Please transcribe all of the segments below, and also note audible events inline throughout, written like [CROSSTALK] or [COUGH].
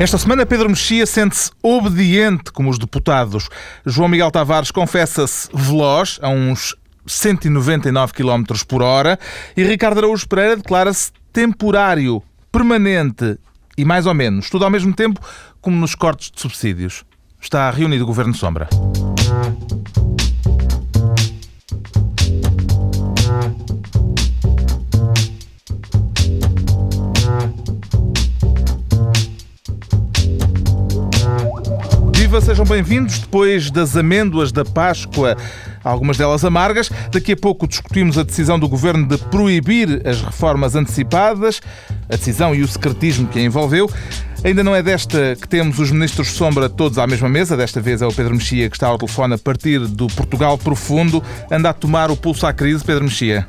Esta semana, Pedro Mexia sente-se obediente como os deputados. João Miguel Tavares confessa-se veloz, a uns 199 km por hora. E Ricardo Araújo Pereira declara-se temporário, permanente e mais ou menos. Tudo ao mesmo tempo, como nos cortes de subsídios. Está reunido o Governo Sombra. Viva, sejam bem-vindos. Depois das amêndoas da Páscoa, algumas delas amargas, daqui a pouco discutimos a decisão do governo de proibir as reformas antecipadas, a decisão e o secretismo que a envolveu. Ainda não é desta que temos os ministros Sombra todos à mesma mesa. Desta vez é o Pedro Mexia que está ao telefone a partir do Portugal profundo. Anda a tomar o pulso à crise, Pedro Mexia.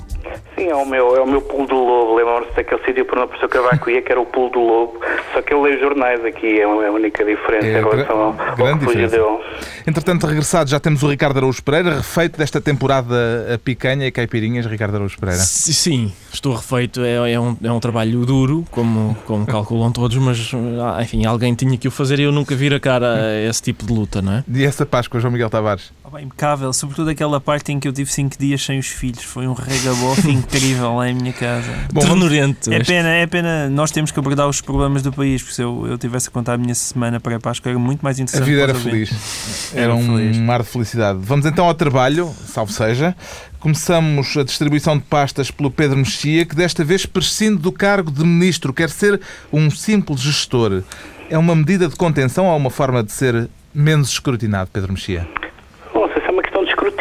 Sim, é o meu, é o meu pulo do lobo. Lembram-se daquele sítio por uma pessoa Cavaco ia, que era o pulo do lobo. Só que eu leio jornais aqui, é a única diferença é, em relação ao, ao refúgio dele. Entretanto, regressado, já temos o Ricardo Araújo Pereira, refeito desta temporada a picanha e caipirinhas, Ricardo Araújo Pereira. Sim, estou refeito. É, é, um, é um trabalho duro, como, como calculam todos, mas ah, enfim, alguém tinha que o fazer e eu nunca vir a cara a esse tipo de luta, não é? E essa Páscoa, João Miguel Tavares? Oh, bem, impecável, sobretudo aquela parte em que eu tive 5 dias sem os filhos. Foi um regabof incrível lá em minha casa. Bom, Ternurento. É pena, é pena, nós temos que abordar os problemas do país, porque se eu, eu tivesse a contar a minha semana para a Páscoa era muito mais interessante. A vida era feliz. Era, era um feliz. mar de felicidade. Vamos então ao trabalho, salvo seja. Começamos a distribuição de pastas pelo Pedro Mexia, que desta vez prescinde do cargo de ministro, quer ser um simples gestor. É uma medida de contenção ou uma forma de ser menos escrutinado, Pedro Mexia?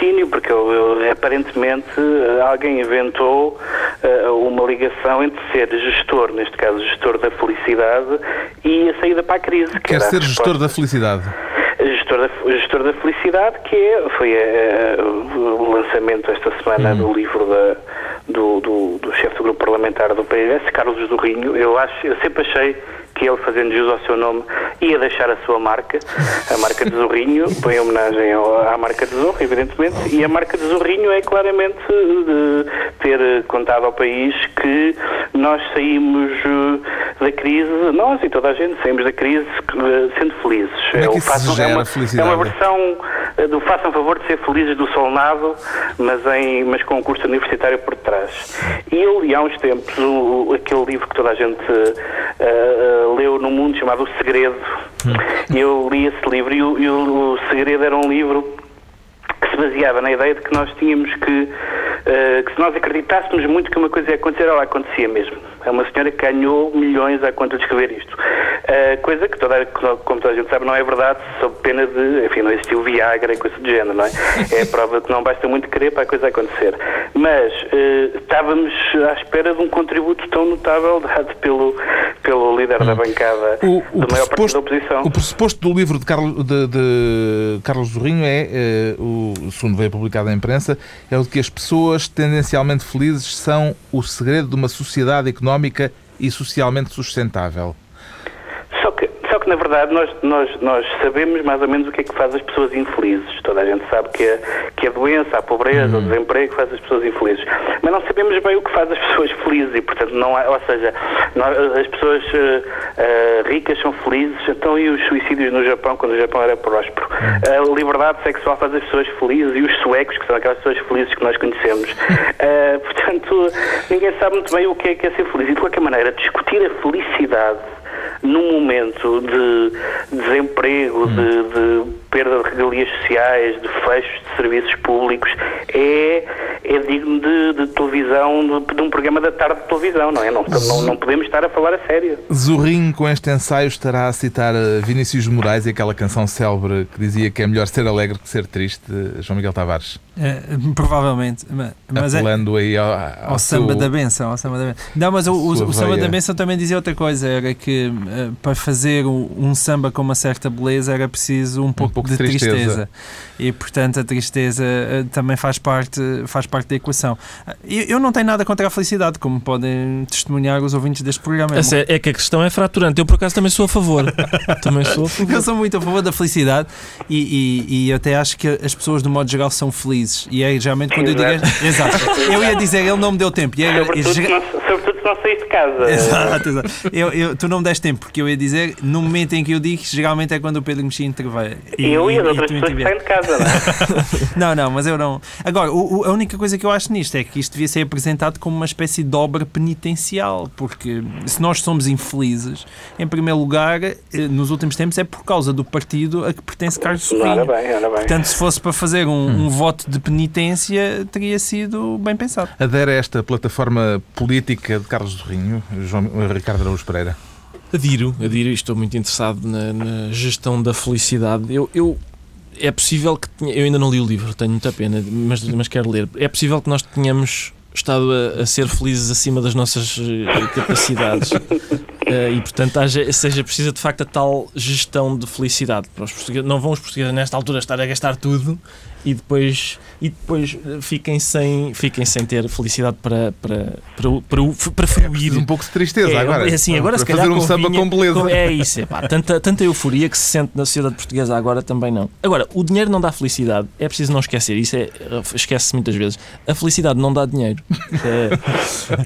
Escrutínio, porque eu, aparentemente alguém inventou uh, uma ligação entre ser gestor, neste caso gestor da felicidade, e a saída para a crise. Que Quer ser gestor da felicidade? Gestor da, gestor da felicidade, que é, foi uh, o lançamento esta semana hum. do livro da, do, do, do chefe do grupo parlamentar do PS, Carlos do Rinho. Eu, acho, eu sempre achei que ele, fazendo jus ao seu nome, ia deixar a sua marca, a marca de Zorrinho, [LAUGHS] põe em homenagem à marca de Zorro, evidentemente, e a marca de Zorrinho é claramente de ter contado ao país que nós saímos eh, da crise, nós e toda a gente saímos da crise eh, sendo felizes. Como é, que isso é, uma, é uma versão eh, do façam favor de ser felizes do Solnado, mas, em, mas com um curso universitário por trás. E eu li há uns tempos o, aquele livro que toda a gente uh, leu no mundo chamado O Segredo. Hum. Eu li esse livro e o, e o Segredo era um livro que se baseava na ideia de que nós tínhamos que, uh, que se nós acreditássemos muito que uma coisa ia acontecer, ela acontecia mesmo. É uma senhora que ganhou milhões à conta de escrever isto. Uh, coisa que, toda, como toda a gente sabe, não é verdade, sob pena de, enfim, não existiu Viagra e coisa do género, não é? É a prova que não basta muito querer para a coisa acontecer. Mas uh, estávamos à espera de um contributo tão notável dado pelo, pelo líder hum. da bancada o, o do maior partido da oposição. O pressuposto do livro de Carlos, de, de Carlos Zorrinho é, uh, o segundo veio publicado na imprensa, é o de que as pessoas tendencialmente felizes são o segredo de uma sociedade económica económica e socialmente sustentável. Só que, só que na verdade, nós, nós, nós sabemos mais ou menos o que é que faz as pessoas infelizes. Toda a gente sabe que a, que a doença, a pobreza, uhum. o desemprego faz as pessoas infelizes. Mas não sabemos bem o que faz as pessoas felizes e, portanto, não há, ou seja, nós, as pessoas uh, uh, ricas são felizes, então e os suicídios no Japão, quando o Japão era próspero? Uhum. A liberdade sexual faz as pessoas felizes e os suecos, que são aquelas pessoas felizes que nós conhecemos. Uh, [LAUGHS] portanto, ninguém sabe muito bem o que é que é ser feliz. E, de qualquer maneira, discutir a felicidade num momento de desemprego, de, de perda de regalias sociais, de fecho de serviços públicos, é, é digno de, de televisão, de, de, um programa da tarde de televisão, não é? Não, não, não, podemos estar a falar a sério. Zorrinho, com este ensaio, estará a citar eh, Vinícius Moraes e aquela canção célebre que dizia que é melhor ser alegre que ser triste, João Miguel Tavares. É, provavelmente. Mas é Apelando é, aí ao, ao, ao samba da benção, ao samba da benção. Não, mas o, o, o samba da benção também dizia outra coisa, era que uh, para fazer um samba com uma certa beleza era preciso um pouco, um pouco de, de tristeza. tristeza. E portanto a tristeza uh, também faz parte, faz parte da equação. Eu, eu, não tenho nada contra a felicidade, como podem testemunhar os ouvintes deste programa. É, é que a questão é fraturante. Eu por acaso também sou a favor. [LAUGHS] também sou a favor. Eu sou muito a favor da felicidade e, e, e até acho que as pessoas, de modo geral, são felizes. E é geralmente quando Exato. eu digo. Exato. Eu ia dizer, ele não me deu tempo. E é, sobretudo, se não saíste de casa. [LAUGHS] Exato, exato. Eu, eu, tu não me deste tempo, porque eu ia dizer, no momento em que eu digo, geralmente é quando o Pedro Mexia intervém. E, eu e as outras pessoas que saem de casa, não é? [LAUGHS] não, não, mas eu não. Agora, o, a única coisa que eu acho nisto é que isto devia ser apresentado como uma espécie de obra penitencial, porque se nós somos infelizes, em primeiro lugar, eh, nos últimos tempos é por causa do partido a que pertence Carlos Sorrinho. Bem, bem. Portanto, se fosse para fazer um, hum. um voto de penitência, teria sido bem pensado. Adere a esta plataforma política de Carlos Sorrinho, João Ricardo Araújo Pereira? Adiro, adiro e estou muito interessado na, na gestão da felicidade. Eu, eu é possível que tenha, eu ainda não li o livro, tenho muita pena, mas, mas quero ler. É possível que nós tenhamos estado a, a ser felizes acima das nossas eh, capacidades. Uh, [LAUGHS] e portanto haja, seja precisa de facto a tal gestão de felicidade para os portugueses. Não vão os portugueses nesta altura estar a gastar tudo e depois, e depois fiquem, sem, fiquem sem ter felicidade para, para, para, para, para fruir. É um pouco de tristeza é, agora. É assim, agora para se calhar fazer um samba com beleza. Com, é isso, é, pá, tanta, tanta euforia que se sente na sociedade portuguesa agora também não. Agora, o dinheiro não dá felicidade, é preciso não esquecer, isso é, esquece-se muitas vezes. A felicidade não dá dinheiro. É,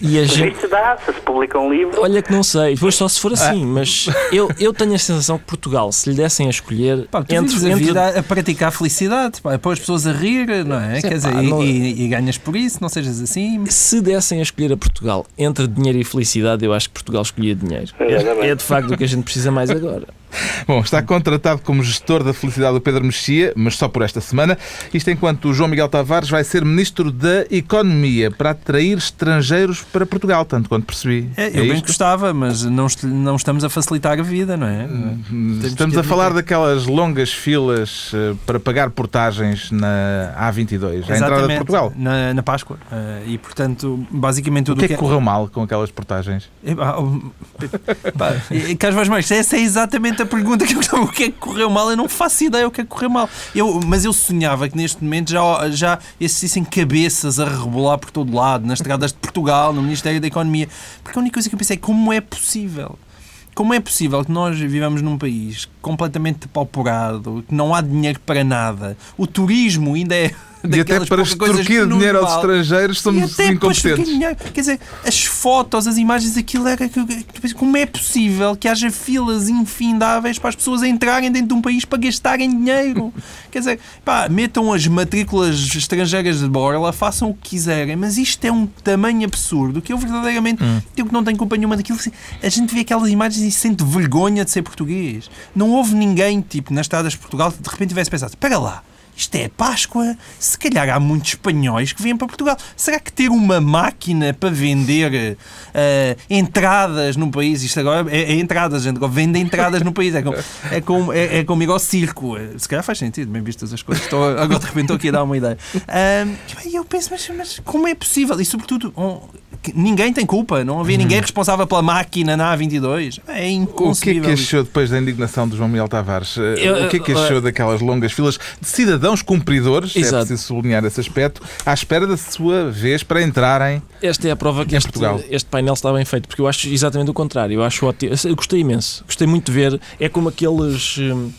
e a gente... se dá, se se publica um livro. Olha que não sei, depois só se for assim, ah. mas eu, eu tenho a sensação que Portugal, se lhe dessem a escolher pá, entre, entre... A, a praticar a felicidade, pá, depois pessoas a rir, não é? Sim, Quer pá, dizer, não... e, e, ganhas por isso, não sejas assim. Se dessem a escolher a Portugal entre dinheiro e felicidade, eu acho que Portugal escolhia dinheiro. É, é de facto o que a gente precisa mais agora. [LAUGHS] Bom, está contratado como gestor da felicidade o Pedro Mexia, mas só por esta semana. Isto enquanto o João Miguel Tavares vai ser Ministro da Economia para atrair estrangeiros para Portugal, tanto quanto percebi. É, eu é bem gostava, mas não, não estamos a facilitar a vida, não é? Hum, estamos a falar daquelas longas filas eh, para pagar portagens na A22, à entrada de Portugal. Na, na Páscoa. Eh, e, portanto, basicamente tudo o que é que correu mal com aquelas portagens? É, [LAUGHS] Carlos mais, essa é exatamente a pergunta que eu o que é que correu mal? Eu não faço ideia o que é que correu mal. Eu, mas eu sonhava que neste momento já, já existissem cabeças a rebolar por todo lado, nas estradas de Portugal, no Ministério da Economia. Porque a única coisa que eu pensei é como é possível como é possível que nós vivamos num país completamente depauperado, que não há dinheiro para nada, o turismo ainda é [LAUGHS] e até para extorquir dinheiro aos estrangeiros somos incompetentes. Quer dizer, as fotos, as imagens, aquilo era. Como é possível que haja filas infindáveis para as pessoas entrarem dentro de um país para gastarem dinheiro? [LAUGHS] Quer dizer, pá, metam as matrículas estrangeiras de borla, façam o que quiserem, mas isto é um tamanho absurdo que eu verdadeiramente hum. eu que não tenho culpa nenhuma daquilo. A gente vê aquelas imagens e sente vergonha de ser português. Não houve ninguém, tipo, nas estradas de Portugal que de repente tivesse pensado: espera lá isto é Páscoa. Se calhar há muitos espanhóis que vêm para Portugal. Será que ter uma máquina para vender uh, entradas no país, isto agora é, é entradas, gente, vende entradas no país, é, com, é, com, é, é comigo ao circo. Se calhar faz sentido, bem vistas as coisas. Estou, agora de repente estou aqui a dar uma ideia. E eu penso, mas, mas, como é possível? E sobretudo, um, ninguém tem culpa, não havia ninguém uhum. responsável pela máquina na A22. É inconcebível. O que é que achou depois da indignação do João Miguel Tavares? Eh, eu, o que é que achou daquelas longas filas de cidadãos cumpridores, é Exato. é preciso sublinhar esse aspecto, à espera da sua vez para entrarem Esta é a prova que este, este, painel está bem feito, porque eu acho exatamente o contrário. Eu acho ótimo. Eu gostei imenso. Gostei muito de ver. É como aqueles. Hum,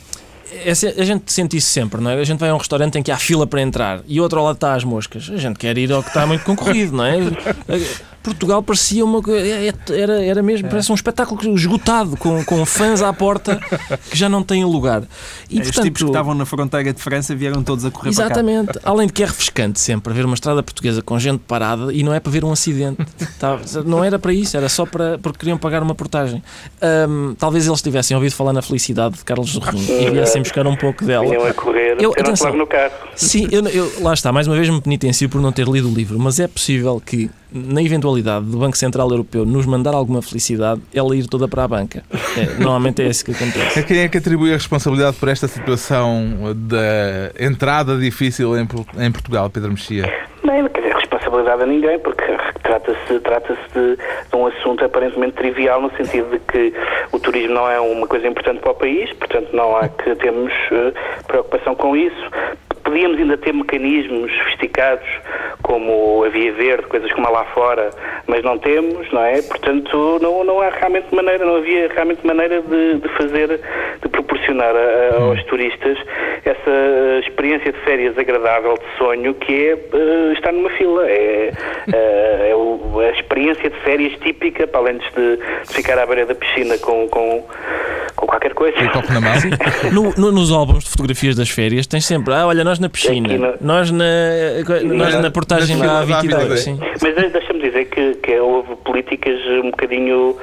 é, a gente sente isso sempre, não é? A gente vai a um restaurante em que há fila para entrar e outro lado está as moscas. A gente quer ir ao que está muito concorrido, não é? [LAUGHS] Portugal parecia uma é, é, era, era mesmo, é. parece um espetáculo esgotado, com, com fãs à porta [LAUGHS] que já não têm lugar. E, Os portanto, tipos que estavam na fronteira de França vieram todos a correr Exatamente. para cá. Além de que é refrescante sempre ver uma estrada portuguesa com gente parada e não é para ver um acidente. [LAUGHS] Tá, não era para isso, era só para, porque queriam pagar uma portagem. Um, talvez eles tivessem ouvido falar na felicidade de Carlos Zorrinho e viessem buscar um pouco dela. Vinham a correr, eu, atenção, no carro. Sim, eu, eu, lá está, mais uma vez me penitencio por não ter lido o livro, mas é possível que na eventualidade do Banco Central Europeu nos mandar alguma felicidade, ela ir toda para a banca. É, normalmente é isso que acontece. [LAUGHS] A quem é que atribui a responsabilidade por esta situação da entrada difícil em, em Portugal, Pedro Mexia? Bem, não quer dizer responsabilidade a ninguém, porque trata-se trata de, de um assunto aparentemente trivial, no sentido de que o turismo não é uma coisa importante para o país, portanto não há que termos uh, preocupação com isso podíamos ainda ter mecanismos sofisticados como a Via Verde, coisas como há lá fora, mas não temos, não é? Portanto, não, não há realmente maneira, não havia realmente maneira de, de fazer, de proporcionar a, a, aos turistas essa experiência de férias agradável de sonho que é uh, estar numa fila. É, uh, é o, a experiência de férias típica, para além de, de ficar à beira da piscina com, com qualquer coisa. E copo na mão. [LAUGHS] no, no, nos álbuns de fotografias das férias tens sempre, ah, olha, nós na piscina, no... nós na, nós na portagem da A22. Mas deixa-me dizer que, que houve políticas um bocadinho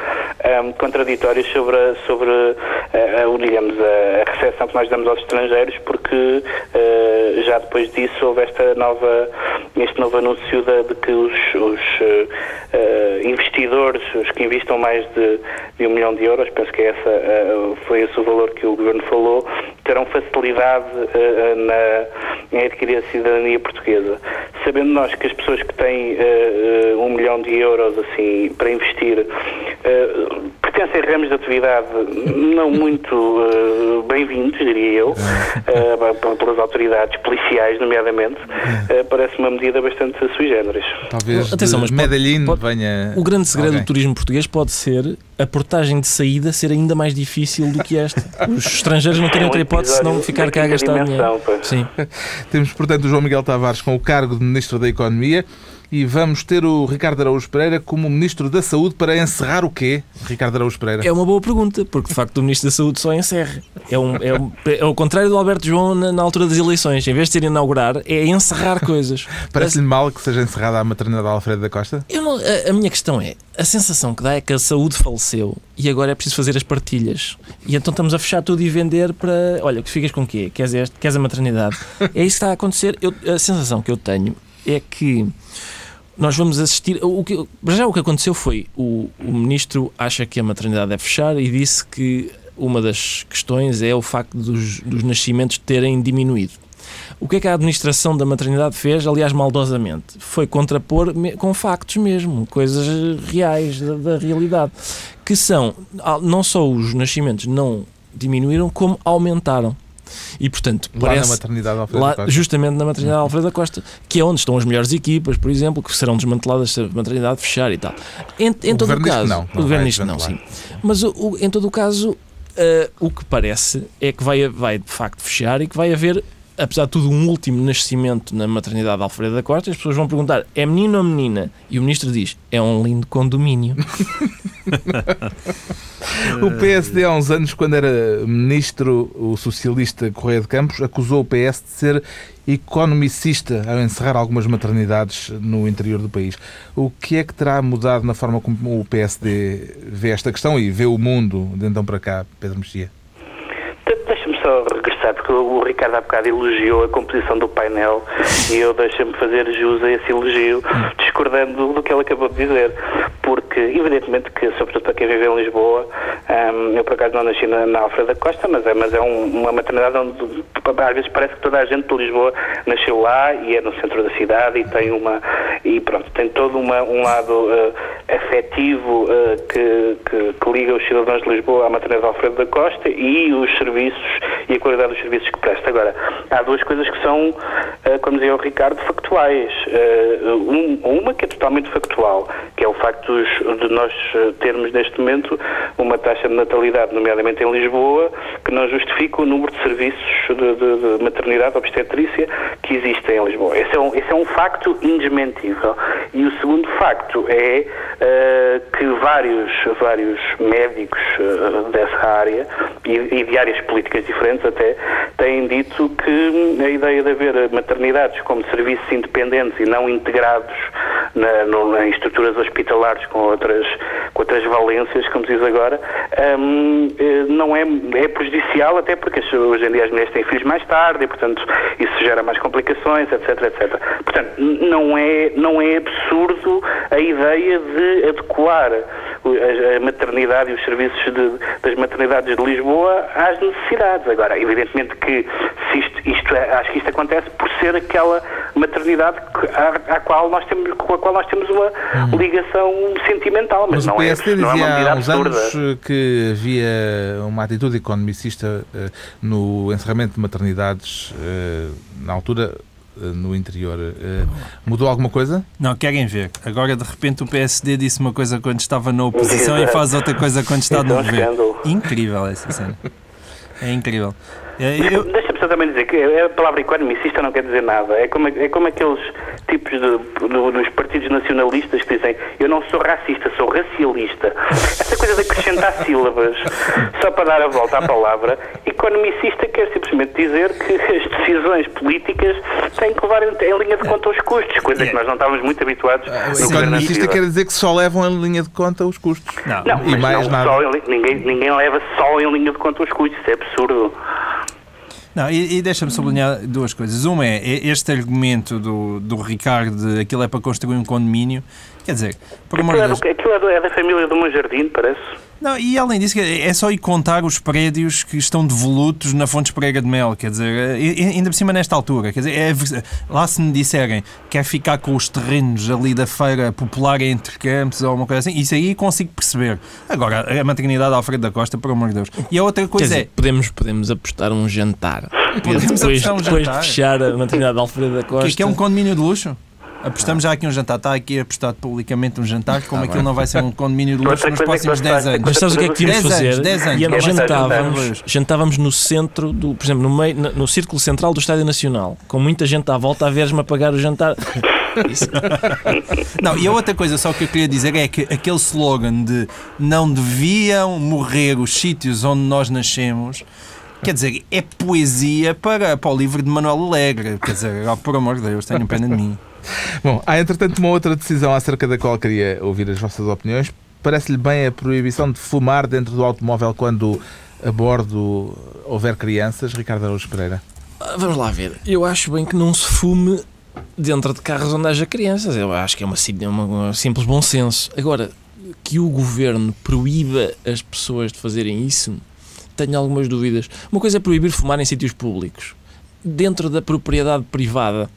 um, contraditórias sobre, a, sobre a, a, digamos, a recepção que nós damos aos estrangeiros, porque uh, já depois disso houve esta nova, este novo anúncio de, de que os, os uh, investidores, os que investam mais de, de, um milhão de euros, penso que essa, uh, foi esse o valor que o Governo falou, terão facilidade na, em adquirir a cidadania portuguesa. Sabendo nós que as pessoas que têm um milhão de euros assim para investir uh, pertencem a ramos de atividade não muito uh, bem-vindos, diria eu, uh, pelas autoridades policiais, nomeadamente, uh, parece uma medida bastante sui generis. Talvez Atenção, mas Medellín pode, venha. O grande segredo do turismo português pode ser a portagem de saída ser ainda mais difícil do que esta. [LAUGHS] Os estrangeiros não terem outra hipótese senão ficar cá a gastar dinheiro. Sim. [LAUGHS] Temos, portanto, o João Miguel Tavares com o cargo de Ministro da Economia e vamos ter o Ricardo Araújo Pereira como Ministro da Saúde para encerrar o quê, Ricardo Araújo Pereira? É uma boa pergunta, porque de facto o Ministro da Saúde só encerra. É, um, é, um, é o contrário do Alberto João na, na, altura das eleições. Em vez de ser inaugurar, é encerrar coisas. Parece-lhe mal que seja encerrada a maternidade Alfredo da Costa? Não, a, a minha questão é, a sensação que dá é que a saúde faleceu e agora é preciso fazer as partilhas. E então estamos a fechar tudo e vender para. Olha, que ficas com o quê? Queres, este? Queres a maternidade? É isso que está a acontecer. Eu, a sensação que eu tenho é que nós vamos assistir. O que, já o que aconteceu foi o, o ministro acha que a maternidade deve fechar e disse que uma das questões é o facto dos, dos nascimentos terem diminuído. O que é que a administração da maternidade fez, aliás, maldosamente? Foi contrapor com factos mesmo, coisas reais da, da realidade, que são não só os nascimentos não diminuíram, como aumentaram. E, portanto, lá parece, na maternidade Alfredo lá, Costa. Justamente na maternidade uhum. Alfredo da Costa, que é onde estão as melhores equipas, por exemplo, que serão desmanteladas se a maternidade fechar e tal. Em, em todo o caso. Não, não o governo isto não, sim. Mas o, o, em todo o caso, Uh, o que parece é que vai, vai de facto fechar e que vai haver, apesar de tudo, um último nascimento na maternidade Alfredo da Costa. As pessoas vão perguntar: é menino ou menina? E o ministro diz: é um lindo condomínio. O PSD, há uns anos, quando era ministro, o socialista Correia de Campos acusou o PS de ser economicista ao encerrar algumas maternidades no interior do país. O que é que terá mudado na forma como o PSD vê esta questão e vê o mundo de então para cá, Pedro Mexia? Porque o Ricardo há bocado elogiou a composição do painel e eu deixo-me fazer jus a esse elogio, discordando do que ele acabou de dizer. Porque evidentemente que, sobretudo para quem vive em Lisboa, um, eu por acaso não nasci na, na da Costa, mas é, mas é um, uma maternidade onde às vezes parece que toda a gente de Lisboa nasceu lá e é no centro da cidade e tem uma e pronto, tem todo uma, um lado uh, afetivo uh, que, que, que, liga os cidadãos de Lisboa à maternidade Alfredo da Costa e os serviços e a qualidade dos serviços que presta. Agora, há duas coisas que são, uh, como dizia o Ricardo, factuais. Um, uma que é totalmente factual, que é o facto de nós eh, termos neste momento uma taxa de natalidade, nomeadamente em Lisboa, que não justifica o número de serviços de, de, de maternidade obstetrícia que existem em Lisboa. Esse é, um, esse é um facto indesmentível. E o segundo facto é uh, que vários, vários médicos uh, dessa área e, e de áreas políticas diferentes até têm dito que a ideia de haver maternidades como serviços independentes e não integrados na, no, em estruturas hospitalares com outras, com outras valências, como diz agora, um, eh, não é, é prejudicial, até porque hoje em dia as mulheres têm filhos mais tarde e, portanto, isso gera mais complicações, etc, etc. Portanto, não é, não é absurdo a ideia de adequar a maternidade e os serviços de, das maternidades de Lisboa às necessidades. Agora, evidentemente que isto, isto é, acho que isto acontece por ser aquela maternidade à, à, qual nós temos, com a qual nós temos uma uhum. ligação sentimental, mas, mas não, o PSD é, não é uma há uns absurda. anos que havia uma atitude economicista uh, no encerramento de maternidades uh, na altura eh, no interior. mudou alguma coisa? Não, querem ver. Agora, de repente, o PSD disse uma coisa quando estava na oposição e faz outra coisa quando está no governo. Incrível essa cena. É incrível. É, eu... Deixa-me só também dizer que a palavra economicista não quer dizer nada. É como, é como aqueles tipos de, de, dos partidos nacionalistas que dizem eu não sou racista, sou racialista. Essa coisa de acrescentar [LAUGHS] sílabas só para dar a volta à palavra, economicista quer simplesmente dizer que as decisões políticas têm que levar em, em linha de conta os custos, coisa que nós não estávamos muito habituados. Ah, economicista quer dizer que só levam em linha de conta os custos. Não, não e mais não, nada. Em, ninguém, ninguém leva só em linha de conta os custos, isso é absurdo. Não, e, e deixa-me sublinhar duas coisas. Uma é, este argumento do, do Ricardo de aquilo é para construir um condomínio. Quer dizer, por amor de Deus. Aquilo é, é da família do meu jardim, parece. Não, e além disso, é só ir contar os prédios que estão devolutos na Fonte Esprega de Mel, quer dizer, ainda por cima nesta altura, quer dizer, é, lá se me disserem quer ficar com os terrenos ali da feira popular entre campos ou uma coisa assim, isso aí consigo perceber. Agora, a maternidade de Alfredo da Costa, por amor de Deus. E a outra coisa dizer, é... Podemos, podemos apostar um jantar. [LAUGHS] Podemos depois, um depois jantar. de fechar a maternidade de Alfredo da Costa. Que, que é um condomínio de luxo? Apostamos já aqui um jantar. Está aqui apostado publicamente um jantar, como aquilo não vai ser um condomínio de luxo nos próximos 10 anos. Mas sabes o que é que tínhamos fazer? 10 anos. E jantávamos, jantávamos no centro, do, por exemplo, no, meio, no círculo central do Estádio Nacional, com muita gente à volta a veres-me a pagar o jantar. não, e a outra coisa só que eu queria dizer é que aquele slogan de não deviam morrer os sítios onde nós nascemos Quer dizer, é poesia para, para o livro de Manuel Alegre. Quer dizer, oh, por amor de Deus, tenham pena de mim. Bom, há entretanto uma outra decisão acerca da qual queria ouvir as vossas opiniões. Parece-lhe bem a proibição de fumar dentro do automóvel quando a bordo houver crianças? Ricardo Araújo Pereira. Ah, vamos lá ver. Eu acho bem que não se fume dentro de carros onde haja crianças. Eu acho que é uma, uma, uma simples bom senso. Agora, que o governo proíba as pessoas de fazerem isso, tenho algumas dúvidas. Uma coisa é proibir fumar em sítios públicos. Dentro da propriedade privada,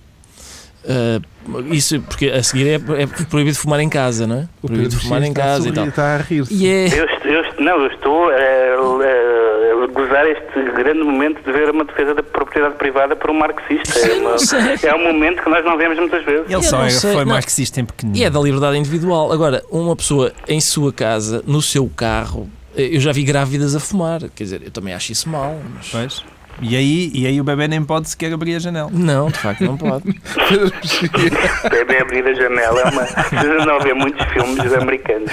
Uh, isso porque a seguir é, é, proibido fumar em casa, não é? O proibido fumar em casa e tal. Está a rir-se. É... Eu, eu, não, eu estou a, a, a, gozar este grande momento de ver uma defesa da propriedade privada por um marxista. É, uma, é, um momento que nós não vemos muitas vezes. Ele só é, foi não. marxista em pequenino. E é da liberdade individual. Agora, uma pessoa em sua casa, no seu carro, eu já vi grávidas a fumar. Quer dizer, eu também acho isso mal. Mas... Pois. E aí, e aí o bebê nem pode sequer abrir a janela. Não, de facto não pode. [LAUGHS] o bebê abrir a janela é uma. Não ver muitos filmes americanos.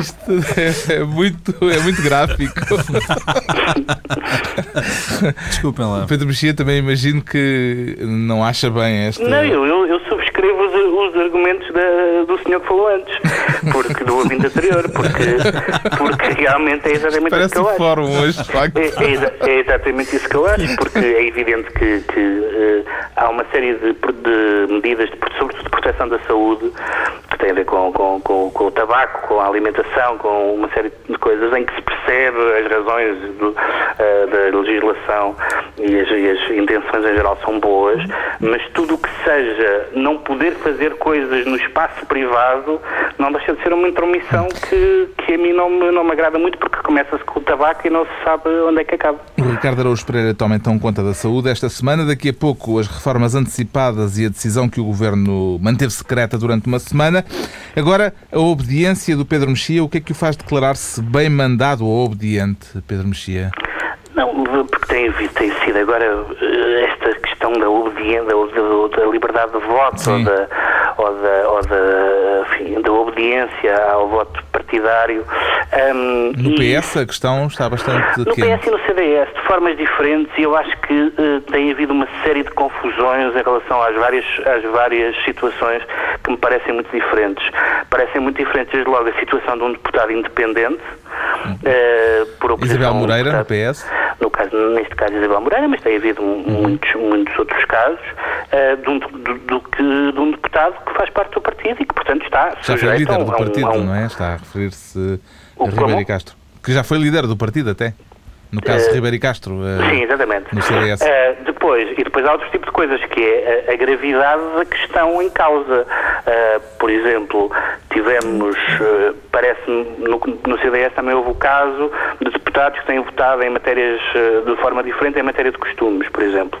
Isto é, é muito, é muito gráfico. [LAUGHS] Desculpem lá. Pedro Mexia também imagino que não acha bem esta. Não, eu, eu, eu subscrevo os, os argumentos da, do senhor que falou antes, porque do ouvinte anterior, porque, porque realmente é exatamente Parece isso que eu acho. fórum hoje. É, é, é exatamente isso que eu acho porque é evidente que, que uh, há uma série de, de medidas, de, sobretudo de proteção da saúde, que têm a ver com, com, com, com, o tabaco, com a alimentação, com uma série de coisas em que se percebe as razões do, uh, da legislação e as, e as, intenções em geral são boas, mas tudo o que seja não poder fazer coisas no espaço privado não deixa de ser uma intromissão que, que a mim não me, não me agrada muito porque começa-se com o tabaco e não se sabe onde é que acaba. O Ricardo Araújo Pereira toma então conta da saúde esta semana. Daqui a pouco as reformas antecipadas e a decisão que o Governo manteve secreta durante uma semana. Agora, a obediência do Pedro Mexia, o que é que o faz declarar-se bem mandado ou obediente, Pedro Mexia? Não, porque tem, tem sido agora eh, esta questão da obediência, da, da liberdade de voto ou da, ou da, ou da obediência ao voto partidário. Um, no PS a questão está bastante No quente. PS e no CDS, de formas diferentes, e eu acho que uh, tem havido uma série de confusões em relação às várias, às várias situações que me parecem muito diferentes. Parecem muito diferentes, desde logo, a situação de um deputado independente, uh, por. Isabel Moreira, no PS? Caso, neste caso, Isabel Moreira, mas tem havido uhum. muitos, muitos outros casos, uh, de, um, do, do que, de um deputado que faz parte do partido e que, portanto, está Já foi líder do partido, um, não é? Está a referir-se a Ribeiro Castro. Que já foi líder do partido até. No caso de uh, Ribeiro Castro. Uh, sim, exatamente. No CDS. Uh, depois, e depois há outros tipos de coisas, que é a, a gravidade da questão em causa. por exemplo, tivemos, parece-me, no, no, CDS também houve o caso de deputados que têm votado em matérias de forma diferente, em matéria de costumes, por exemplo.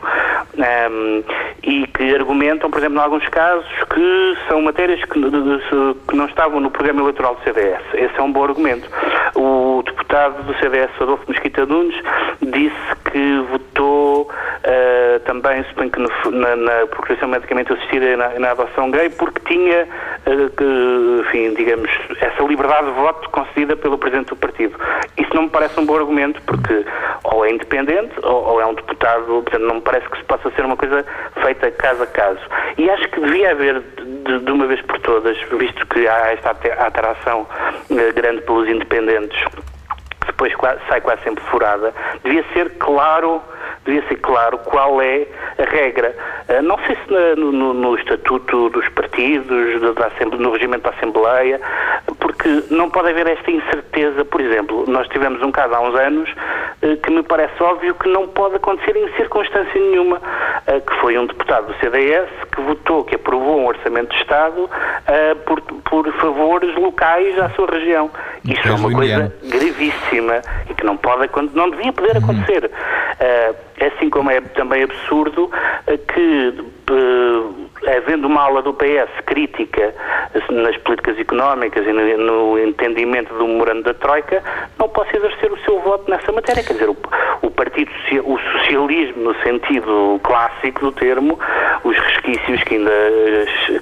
Um, e que argumentam, por exemplo, em alguns casos, que são matérias que, de, de, que não estavam no programa eleitoral do CDS. Esse é um bom argumento. O deputado do CDS, Adolfo Mesquita Nunes, disse também, suponho que no, na, na procuração medicamente assistida e na, na, adoção gay, porque tinha, uh, enfim, digamos, essa liberdade de voto concedida pelo Presidente do Partido. Isso não me parece um bom argumento, porque ou é independente ou, ou é um deputado, portanto, não me parece que se possa ser uma coisa feita caso a caso. E acho que devia haver, de, de uma vez por todas, visto que há esta atração uh, grande pelos independentes, depois sai quase sempre furada, devia ser claro devia ser claro qual é a regra. Uh, não sei se na, no, no, estatuto dos partidos, no regimento da Assembleia, porque não pode haver esta incerteza. Por exemplo, nós tivemos um caso há uns anos uh, que me parece óbvio que não pode acontecer em circunstância nenhuma, uh, que foi um deputado do CDS que votou, que aprovou um orçamento de Estado por, por favores locais à sua região. Isto é uma coisa gravíssima e que não pode, não devia poder uhum. acontecer. Uh, assim como é também absurdo uh, que uh, havendo uma aula do PS crítica nas políticas económicas e no, entendimento do memorando da Troika, não possa exercer o seu voto nessa matéria. Quer dizer, o, o Partido o socialismo, no sentido clássico do termo, os resquícios que ainda,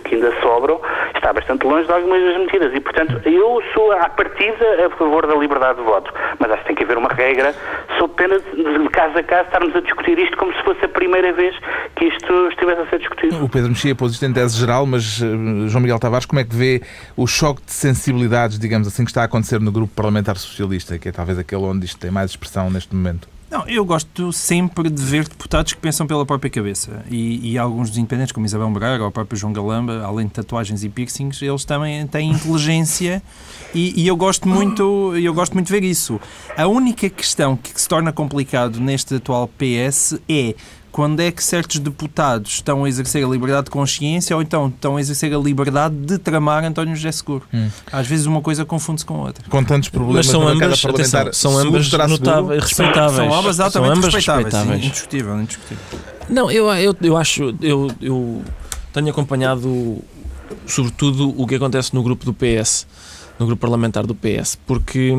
que ainda sobram, está bastante longe de algumas das medidas. E, portanto, eu sou, à partida, a favor da liberdade de voto. Mas acho que tem que haver uma regra, sob pena de, de caso a caso, estarmos a discutir isto como se fosse a primeira vez que isto estivesse a ser discutido. O Pedro Mexia isto em tese geral, mas eh, João Miguel Tavares, como é que vê o choque de sensibilidades, digamos assim, que está a acontecer no grupo parlamentar socialista, que é talvez aquele onde isto tem mais expressão neste momento? Não, eu gosto sempre de ver deputados que pensam pela própria cabeça. E, e alguns dos independentes, como Isabel Braga ou o próprio João Galamba, além de tatuagens e piercings, eles também têm [LAUGHS] inteligência e, e, eu gosto muito eu gosto muito de ver isso. A única questão que se torna complicado neste atual PS é quando é que certos deputados estão a exercer a liberdade de consciência ou então estão a exercer a liberdade de tramar António José Seguro. Hum. Às vezes uma coisa confunde-se com a outra. Com tantos problemas Mas são ambas, atenção, são ambas notáveis, respeitáveis. São, ambas altamente ambas respeitáveis. respeitáveis. Indiscutível, indiscutível. Não, eu, eu, eu acho, eu, eu tenho acompanhado sobretudo o que acontece no grupo do PS no grupo parlamentar do PS, porque,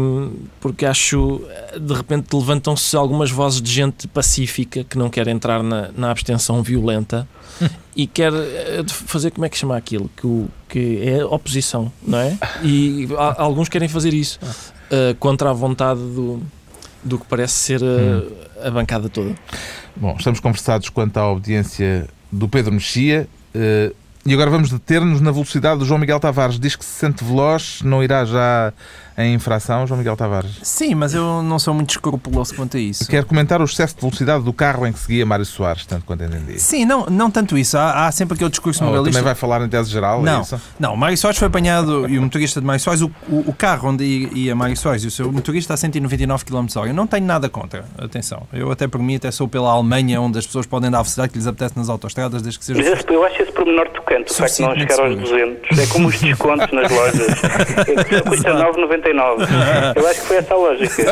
porque acho, de repente levantam-se algumas vozes de gente pacífica que não quer entrar na, na abstenção violenta [LAUGHS] e quer eh, fazer, como é que chama aquilo? Que, o, que é oposição, não é? E a, alguns querem fazer isso uh, contra a vontade do, do que parece ser a, hum. a bancada toda. Bom, estamos conversados quanto à obediência do Pedro Mexia. Uh, e agora vamos deter-nos na velocidade do João Miguel Tavares. Diz que se sente veloz, não irá já em infração, João Miguel Tavares? Sim, mas eu não sou muito escrupuloso quanto a isso. Quer comentar o excesso de velocidade do carro em que seguia Mário Soares, tanto quanto entendi? Sim, não, não tanto isso. Há, há sempre aquele discurso oh, moralista. Também vai falar em tese geral? É não, é isso? não. Mário Soares foi apanhado e o motorista de Mário Soares, o, o, o carro onde ia Mário Soares e o seu motorista a 199 km h Eu não tenho nada contra, atenção. Eu até por mim até sou pela Alemanha, onde as pessoas podem dar a velocidade que lhes apetece nas autostradas, desde que seja. Mas eu acho esse pormenor tocante, o facto de não chegar aos 200. É como os descontos nas lojas. [LAUGHS] Custa 9,99. Eu acho que foi essa a lógica.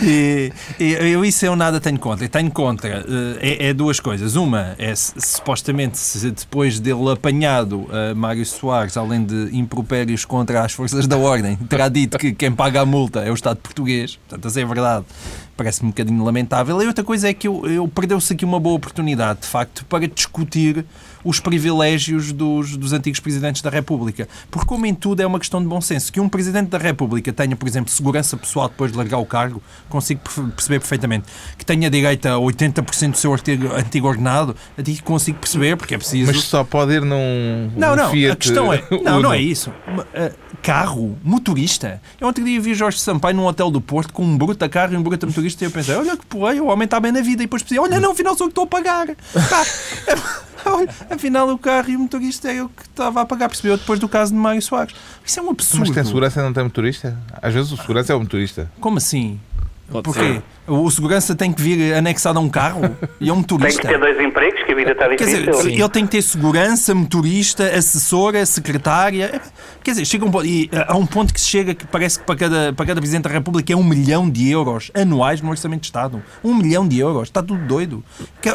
[LAUGHS] e, eu isso eu nada tenho contra. Tenho contra eh, é, é duas coisas. Uma é supostamente se depois dele apanhado uh, Mário Soares, além de impropérios contra as forças da ordem, terá dito que quem paga a multa é o Estado português. Portanto, isso é verdade. Parece-me um bocadinho lamentável. E outra coisa é que eu, eu perdeu-se aqui uma boa oportunidade, de facto, para discutir os privilégios dos, dos antigos presidentes da República. Porque, como em tudo, é uma questão de bom senso. Que um presidente da República tenha, por exemplo, segurança pessoal depois de largar o cargo, consigo perceber perfeitamente. Que tenha direito a 80% do seu artigo, antigo ordenado, consigo perceber, porque é preciso. Mas só pode ir num. Não, não, Fiat a questão é. [LAUGHS] Não, não é isso. Eh, carro, motorista. Eu ontem dia vi Jorge Sampaio num hotel do Porto com um bruta carro e um bruta motorista e eu pensei, olha que porra, o homem está bem na vida. E depois pensei, olha, não, afinal sou eu que estou a pagar. [LAUGHS] [LAUGHS] Olha, afinal o carro e o motorista é o que estava a pagar, percebeu depois do caso de Mário Soares. Isso é um absurdo. Mas tem segurança e não tem motorista? Às vezes o segurança é o motorista. Como assim? Pode Porquê? Ser. O segurança tem que vir anexado a um carro e é um motorista. Tem que ter dois empregos, que a vida está difícil. Quer dizer, ele tem que ter segurança, motorista, assessora, secretária. Quer dizer, chega um ponto, e há um ponto que se chega que parece que para cada, para cada Presidente da República é um milhão de euros anuais no Orçamento de Estado. Um milhão de euros. Está tudo doido.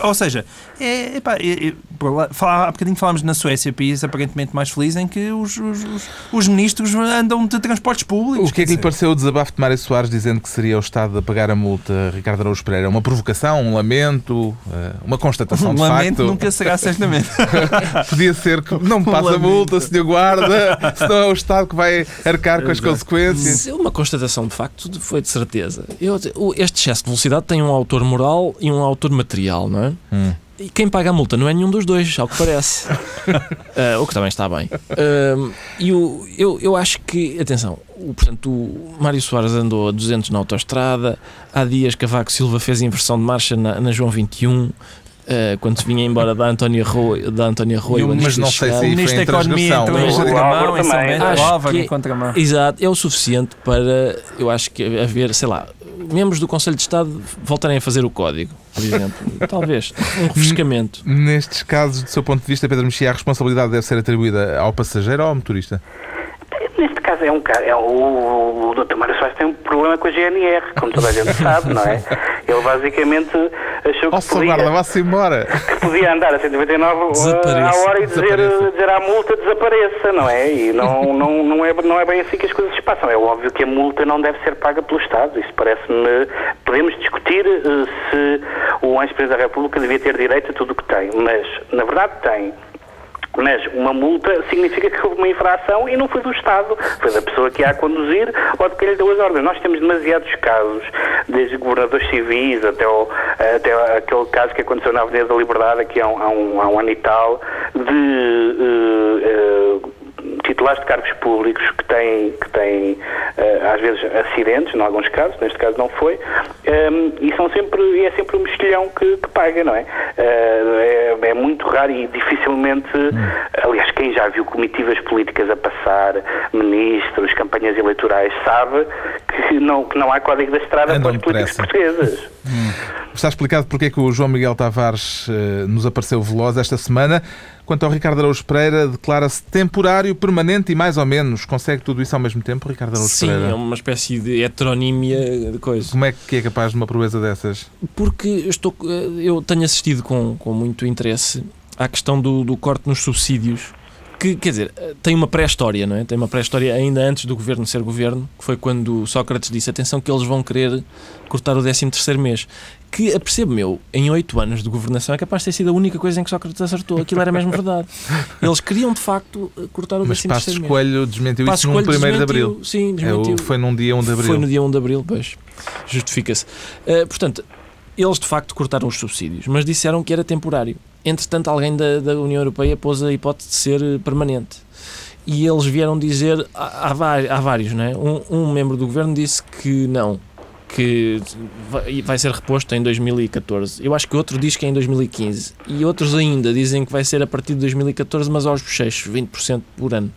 ou seja, é, epá, é, é, lá, há bocadinho falámos na Suécia, país aparentemente mais feliz, em que os, os, os, os ministros andam de transportes públicos. O que é que lhe pareceu o desabafo de Mário Soares dizendo que seria o Estado a pagar a multa Ricardo Araújo Pereira? Uma provocação, um lamento, uma constatação um de lamento facto? nunca será, certamente. [LAUGHS] Podia ser que não me passa um multa, senhor guarda, senão é o Estado que vai arcar com as consequências. É uma constatação de facto, foi de certeza. Eu, este excesso de velocidade tem um autor moral e um autor material, não é? Hum. E quem paga a multa não é nenhum dos dois, ao que parece. uh, [LAUGHS] o que também está bem. Uh, e o, eu, eu acho que, atenção, o, portanto, o Mário Soares andou a 200 na autoestrada, há dias Cavaco Silva fez inversão de marcha na, na João 21, Uh, quando se vinha embora da Antónia Rui, da Antónia Rui mas não sei se o Ministro da Economia entrou em contramão em São Bento, em contramão. Exato, é o suficiente para, eu acho que haver, sei lá, membros do Conselho de Estado voltarem a fazer o código, por exemplo. [LAUGHS] Talvez, um refrescamento. Nestes casos, do seu ponto de vista, Pedro Mexia, a responsabilidade deve ser atribuída ao passageiro ou ao motorista? É um caso, é, o, o Dr. Mário Soares tem um problema com a GNR, como toda a gente [LAUGHS] sabe, não é? Ele basicamente achou que oh, podia, vá-se embora. que podia andar a 199 Desapareça. à hora e dizer, dizer à multa desapareça, não é? E não, [LAUGHS] não, não, é, não é bem assim que as coisas se passam. É óbvio que a multa não deve ser paga pelo Estado. Isso parece-me... Podemos discutir uh, se o ex-presidente da República devia ter direito a tudo o que tem, mas na verdade tem. Mas uma multa significa que houve uma infração e não foi do Estado, foi da pessoa que a a conduzir ou de quem lhe deu as ordens. Nós temos demasiados casos, desde governadores civis até, o, até aquele caso que aconteceu na Avenida da Liberdade aqui há um, há um, há um ano e tal, de uh, uh, titulares de cargos públicos que têm, que têm uh, às vezes acidentes, em alguns casos, neste caso não foi, um, ehm, e são sempre, é sempre o mexilhão que, que paga, não é? Uh, é? é? muito raro e dificilmente, hum. aliás, quem já viu comitivas políticas a passar, ministros, campanhas eleitorais, sabe que não, que não há código da estrada para os políticos portugueses. Hum. Está explicado porque é que o João Miguel Tavares uh, nos apareceu veloz esta semana. Quanto ao Ricardo Araújo Pereira, declara-se temporário, permanente e mais ou menos. Consegue tudo isso ao mesmo tempo, Ricardo Araújo Sim, Pereira? Sim, é uma espécie de heteronímia de coisa. Como é que é capaz de uma proeza dessas? Porque eu, estou, eh, eu tenho assistido com, com muito interesse à questão do, do corte nos subsídios que, quer dizer, tem uma pré-história, não é? Tem uma pré-história ainda antes do governo ser governo, que foi quando Sócrates disse: atenção, que eles vão querer cortar o 13 mês. Que, apercebo meu, em oito anos de governação é capaz de ter sido a única coisa em que Sócrates acertou. Aquilo era mesmo verdade. Eles queriam, de facto, cortar o 13 mês. Mas Passos Coelho desmentiu Passos isso no 1 de Abril. Sim, desmentiu. É, foi num dia 1 de Abril. Foi no dia 1 de Abril, pois. Justifica-se. Uh, portanto, eles de facto cortaram os subsídios, mas disseram que era temporário. Entretanto, alguém da, da União Europeia pôs a hipótese de ser eh, permanente. E eles vieram dizer, há, há vários, não é? Um, um membro do governo disse que não, que vai ser reposto em 2014. Eu acho que outro diz que é em 2015. E outros ainda dizem que vai ser a partir de 2014, mas aos bochechos, 20% por ano.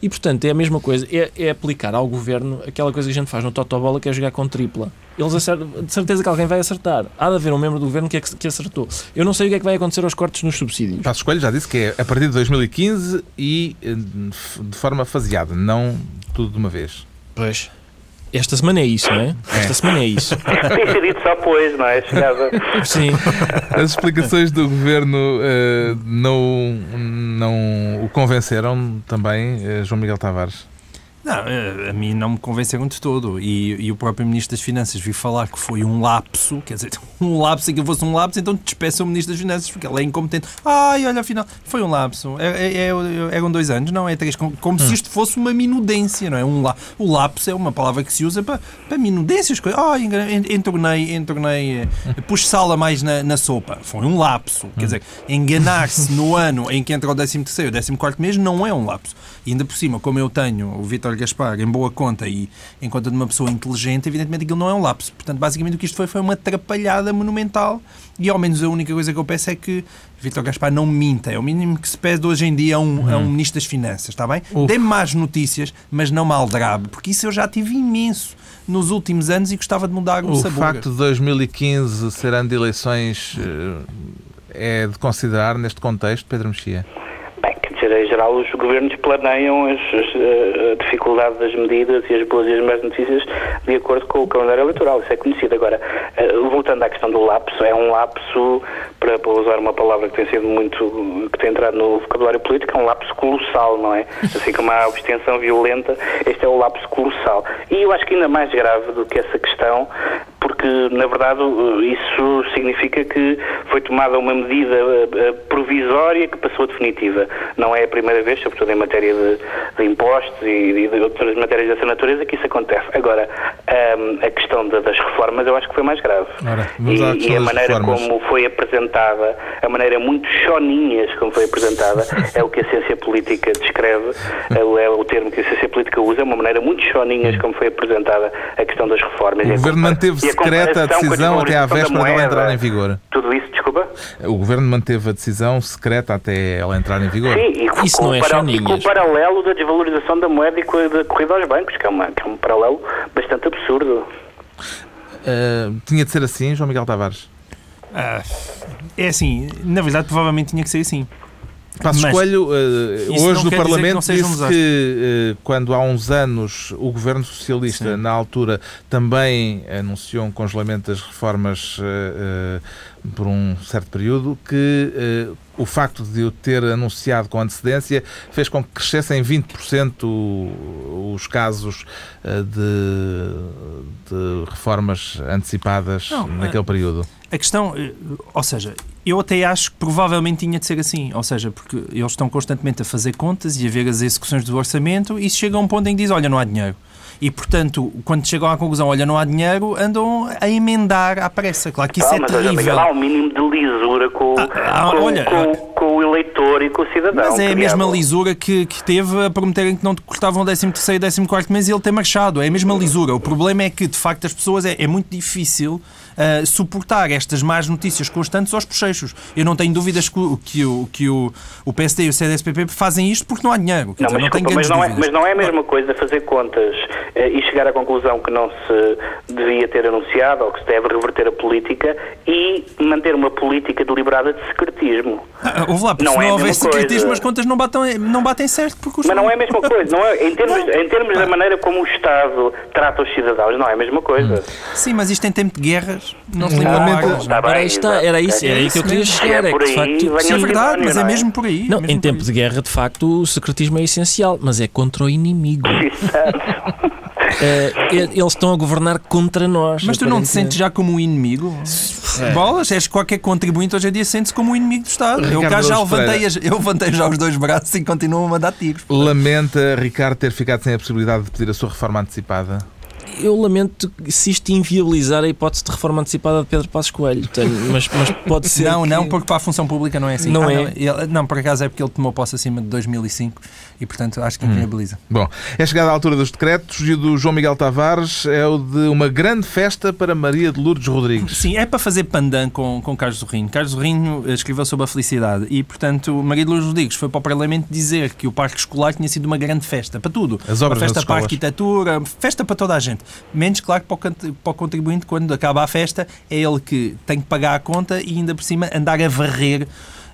E portanto é a mesma coisa, é, é, aplicar ao governo aquela coisa que a gente faz no Totobola que é jogar com tripla. Eles acertam, de certeza que alguém vai acertar. Há de haver um membro do governo que, é que, que acertou. Eu não sei o que é que vai acontecer aos cortes nos subsídios. Passo Escolho já disse que é a partir de 2015 e eh, de forma faseada, não tudo de uma vez. Pois. Esta semana é isso, não é? Esta semana é isso. [LAUGHS] Tem sido dito só pois, não é? Chegava. Sim. As explicações do governo uh, não, não o convenceram também, uh, João Miguel Tavares? Não, a mim não me convenceram de todo. E, e, o próprio Ministro das Finanças vi falar que foi um lapso, quer dizer, [LAUGHS] um lapso, aquilo fosse um lapso, então despeça o Ministro das Finanças, porque ele é incompetente. Ai, olha, afinal, foi um lapso. É, é, é, eram dois anos, não é três, como, como hum. se isto fosse uma minudência, não é? Um la, o lapso é uma palavra que se usa para, para minudências. Ai, entornei, entornei, eh, pus sala mais na, na sopa. Foi um lapso. Quer hum. dizer, enganar-se no ano em que entra o 13 terceiro, 14 quarto mês não é um lapso. E ainda por cima, como eu tenho o Vitor Gaspar em boa conta e em conta de uma pessoa inteligente, evidentemente aquilo não é um lapso. Portanto, basicamente o que isto foi foi uma atrapalhada monumental e ao menos a única coisa que eu peço é que Vitor Gaspar não minta. É o mínimo que se pede hoje em dia a um, a um Ministro das Finanças, está bem? Dê-me más notícias, mas não maldrabe, porque isso eu já tive imenso nos últimos anos e gostava de mudar o, o sabor. O facto de 2015 ser ano de eleições eh, é de considerar neste contexto, Pedro Mexia? Em geral, os governos planeiam as, as, a dificuldade das medidas e as boas e as más notícias de acordo com o calendário eleitoral. Isso é conhecido. Agora, eh, voltando à questão do lapso, é um lapso, para, para usar uma palavra que tem sido muito, que tem entrado no vocabulário político, é um lapso colossal, não é? Assim como há abstenção violenta, este é o lapso colossal. E eu acho que ainda mais grave do que essa questão, porque que, na verdade, isso significa que foi tomada uma medida provisória que passou a definitiva. Não é a primeira vez, sobretudo em matéria de, de impostos e de outras matérias dessa natureza, que isso acontece. Agora, um, a questão das reformas eu acho que foi mais grave. Ora, e, e, a maneira como foi apresentada, a maneira muito choninhas como foi apresentada, é o que a ciência política descreve, é, é o termo que a ciência política usa, é uma maneira muito choninhas como foi apresentada a questão das reformas. O Governo manteve secreta a decisão até à véspera dela entrar em vigor. Tudo isso, desculpa? O Governo manteve a decisão secreta até ela entrar em vigor. Sim, e isso não é para. E com o paralelo da desvalorização da moeda e da corrida aos bancos, que é, uma, que é um paralelo bastante absurdo. Uh, tinha de ser assim, João Miguel Tavares? Uh, é assim, na verdade, provavelmente tinha que ser assim. Passos Mas, Coelho, uh, hoje no Parlamento, que disse um que uh, quando há uns anos o governo socialista, Sim. na altura, também anunciou um congelamento das reformas uh, por um certo período, que o facto de o ter anunciado com antecedência fez com que crescessem 20% os casos de, de reformas antecipadas Não, naquele período. A questão, ou seja, eu até acho que provavelmente tinha de ser assim, ou seja, porque eles estão constantemente a fazer contas e a ver as execuções do orçamento e chega a um ponto em que diz, olha, não há dinheiro. E, portanto, quando chegam à conclusão, olha, não há dinheiro, andam a emendar à pressa. Claro que isso ah, é mas, terrível. há um mínimo de lisura com, ah, ah, com, olha, com, com, o eleitor e com o cidadão. Mas é a mesma lisura que, que teve a prometerem que não cortavam o 13 e 14 mês e ele ter marchado. É a mesma lisura. O problema é que, de facto, as pessoas é, é muito difícil uh, suportar estas más notícias constantes aos bochechos. Eu não tenho dúvidas que o, que o, que o, o PSD e o CDSPP fazem isto porque não há dinheiro. Não, dizer, mas, não mas, não é, mas, não é, a mesma coisa fazer contas uh, e chegar à conclusão que não se devia ter anunciado ou que se deve reverter a política e manter uma política deliberada de secretismo. Ah, houve lá, porque não se não é houver secretismo, as contas não batem, não batem certo. Porque os... Mas não é a mesma [LAUGHS] coisa. Não é, em termos, não. Em termos da maneira como o Estado trata os cidadãos, não é a mesma coisa. Hum. Sim, mas isto em tempo de guerras não se limita Está bem, era, está, era isso, era aí que eu queria chegar. É, que, de facto, sim, é verdade, mas é mesmo por aí. Não, em tempo de guerra, de facto, o secretismo é essencial, mas é contra o inimigo. [LAUGHS] Exato. Uh, eles estão a governar contra nós. Mas tu não te sentes já como um inimigo? É. Bolas, és qualquer contribuinte hoje em dia sente-se como um inimigo do Estado. Ricardo eu cá já levantei, eu levantei já os dois braços e continuo a mandar tiros. Lamenta, Ricardo, ter ficado sem a possibilidade de pedir a sua reforma antecipada? Eu lamento se isto inviabilizar a hipótese de reforma antecipada de Pedro Passos Coelho. Tenho, mas, mas pode ser. Não, que... não, porque para a função pública não é assim. Não ah, é? Não, ele, não, por acaso é porque ele tomou posse acima de 2005 e, portanto, acho que hum. inviabiliza. Hum. Bom, é chegada a altura dos decretos e o do João Miguel Tavares é o de uma grande festa para Maria de Lourdes Rodrigues. Sim, é para fazer pandan com, com Carlos Zorrinho. Carlos Zorrinho escreveu sobre a felicidade e, portanto, Maria de Lourdes Rodrigues foi para o Parlamento dizer que o parque escolar tinha sido uma grande festa, para tudo. As obras uma festa para a arquitetura, festa para toda a gente. Menos, claro, para o contribuinte, quando acaba a festa, é ele que tem que pagar a conta e ainda por cima andar a varrer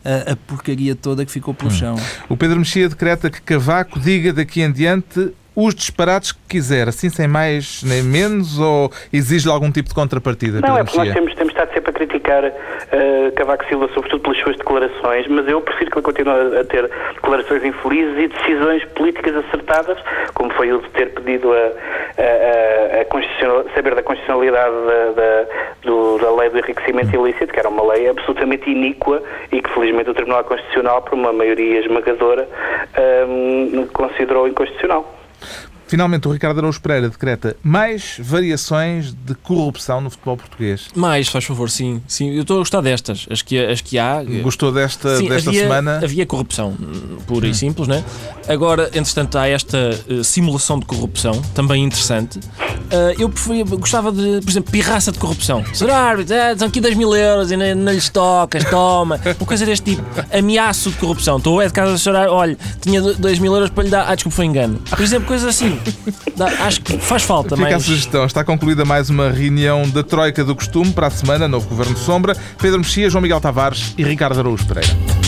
a, a porcaria toda que ficou pelo hum. chão. O Pedro Mexia decreta que Cavaco diga daqui em diante os disparates que quiser, assim sem mais nem menos, ou exige algum tipo de contrapartida? Não, é porque nós temos, temos estado sempre a criticar uh, Cavaco Silva, sobretudo pelas suas declarações, mas eu prefiro que ele continue a ter declarações infelizes e decisões políticas acertadas, como foi o de ter pedido a, a, a saber da constitucionalidade da, da, do, da lei do enriquecimento ilícito, que era uma lei absolutamente iníqua e que felizmente o Tribunal Constitucional, por uma maioria esmagadora, um, ehm, considerou inconstitucional. Finalmente, o Ricardo Araújo Pereira decreta mais variações de corrupção no futebol português. Mais, faz favor, sim. sim eu estou a gostar destas. As que, as que há. Gostou desta, sim, desta havia, semana? Havia corrupção, pura hum. e simples, né? Agora, entretanto, há esta uh, simulação de corrupção, também interessante. Uh, eu preferia, gostava de, por exemplo, pirraça de corrupção. Senhor árbitro, é, são aqui 2 mil euros e não, não lhes tocas, toma. Uma coisa deste tipo. Ameaço de corrupção. Estou é de casa do senhor, olha, tinha 2 mil euros para lhe dar. Ah, desculpa, foi engano. Por exemplo, coisas assim. Acho que faz falta. Fica mais... a sugestão. Está concluída mais uma reunião da Troika do Costume para a semana, novo Governo de Sombra. Pedro Mexia, João Miguel Tavares e Ricardo Araújo Pereira.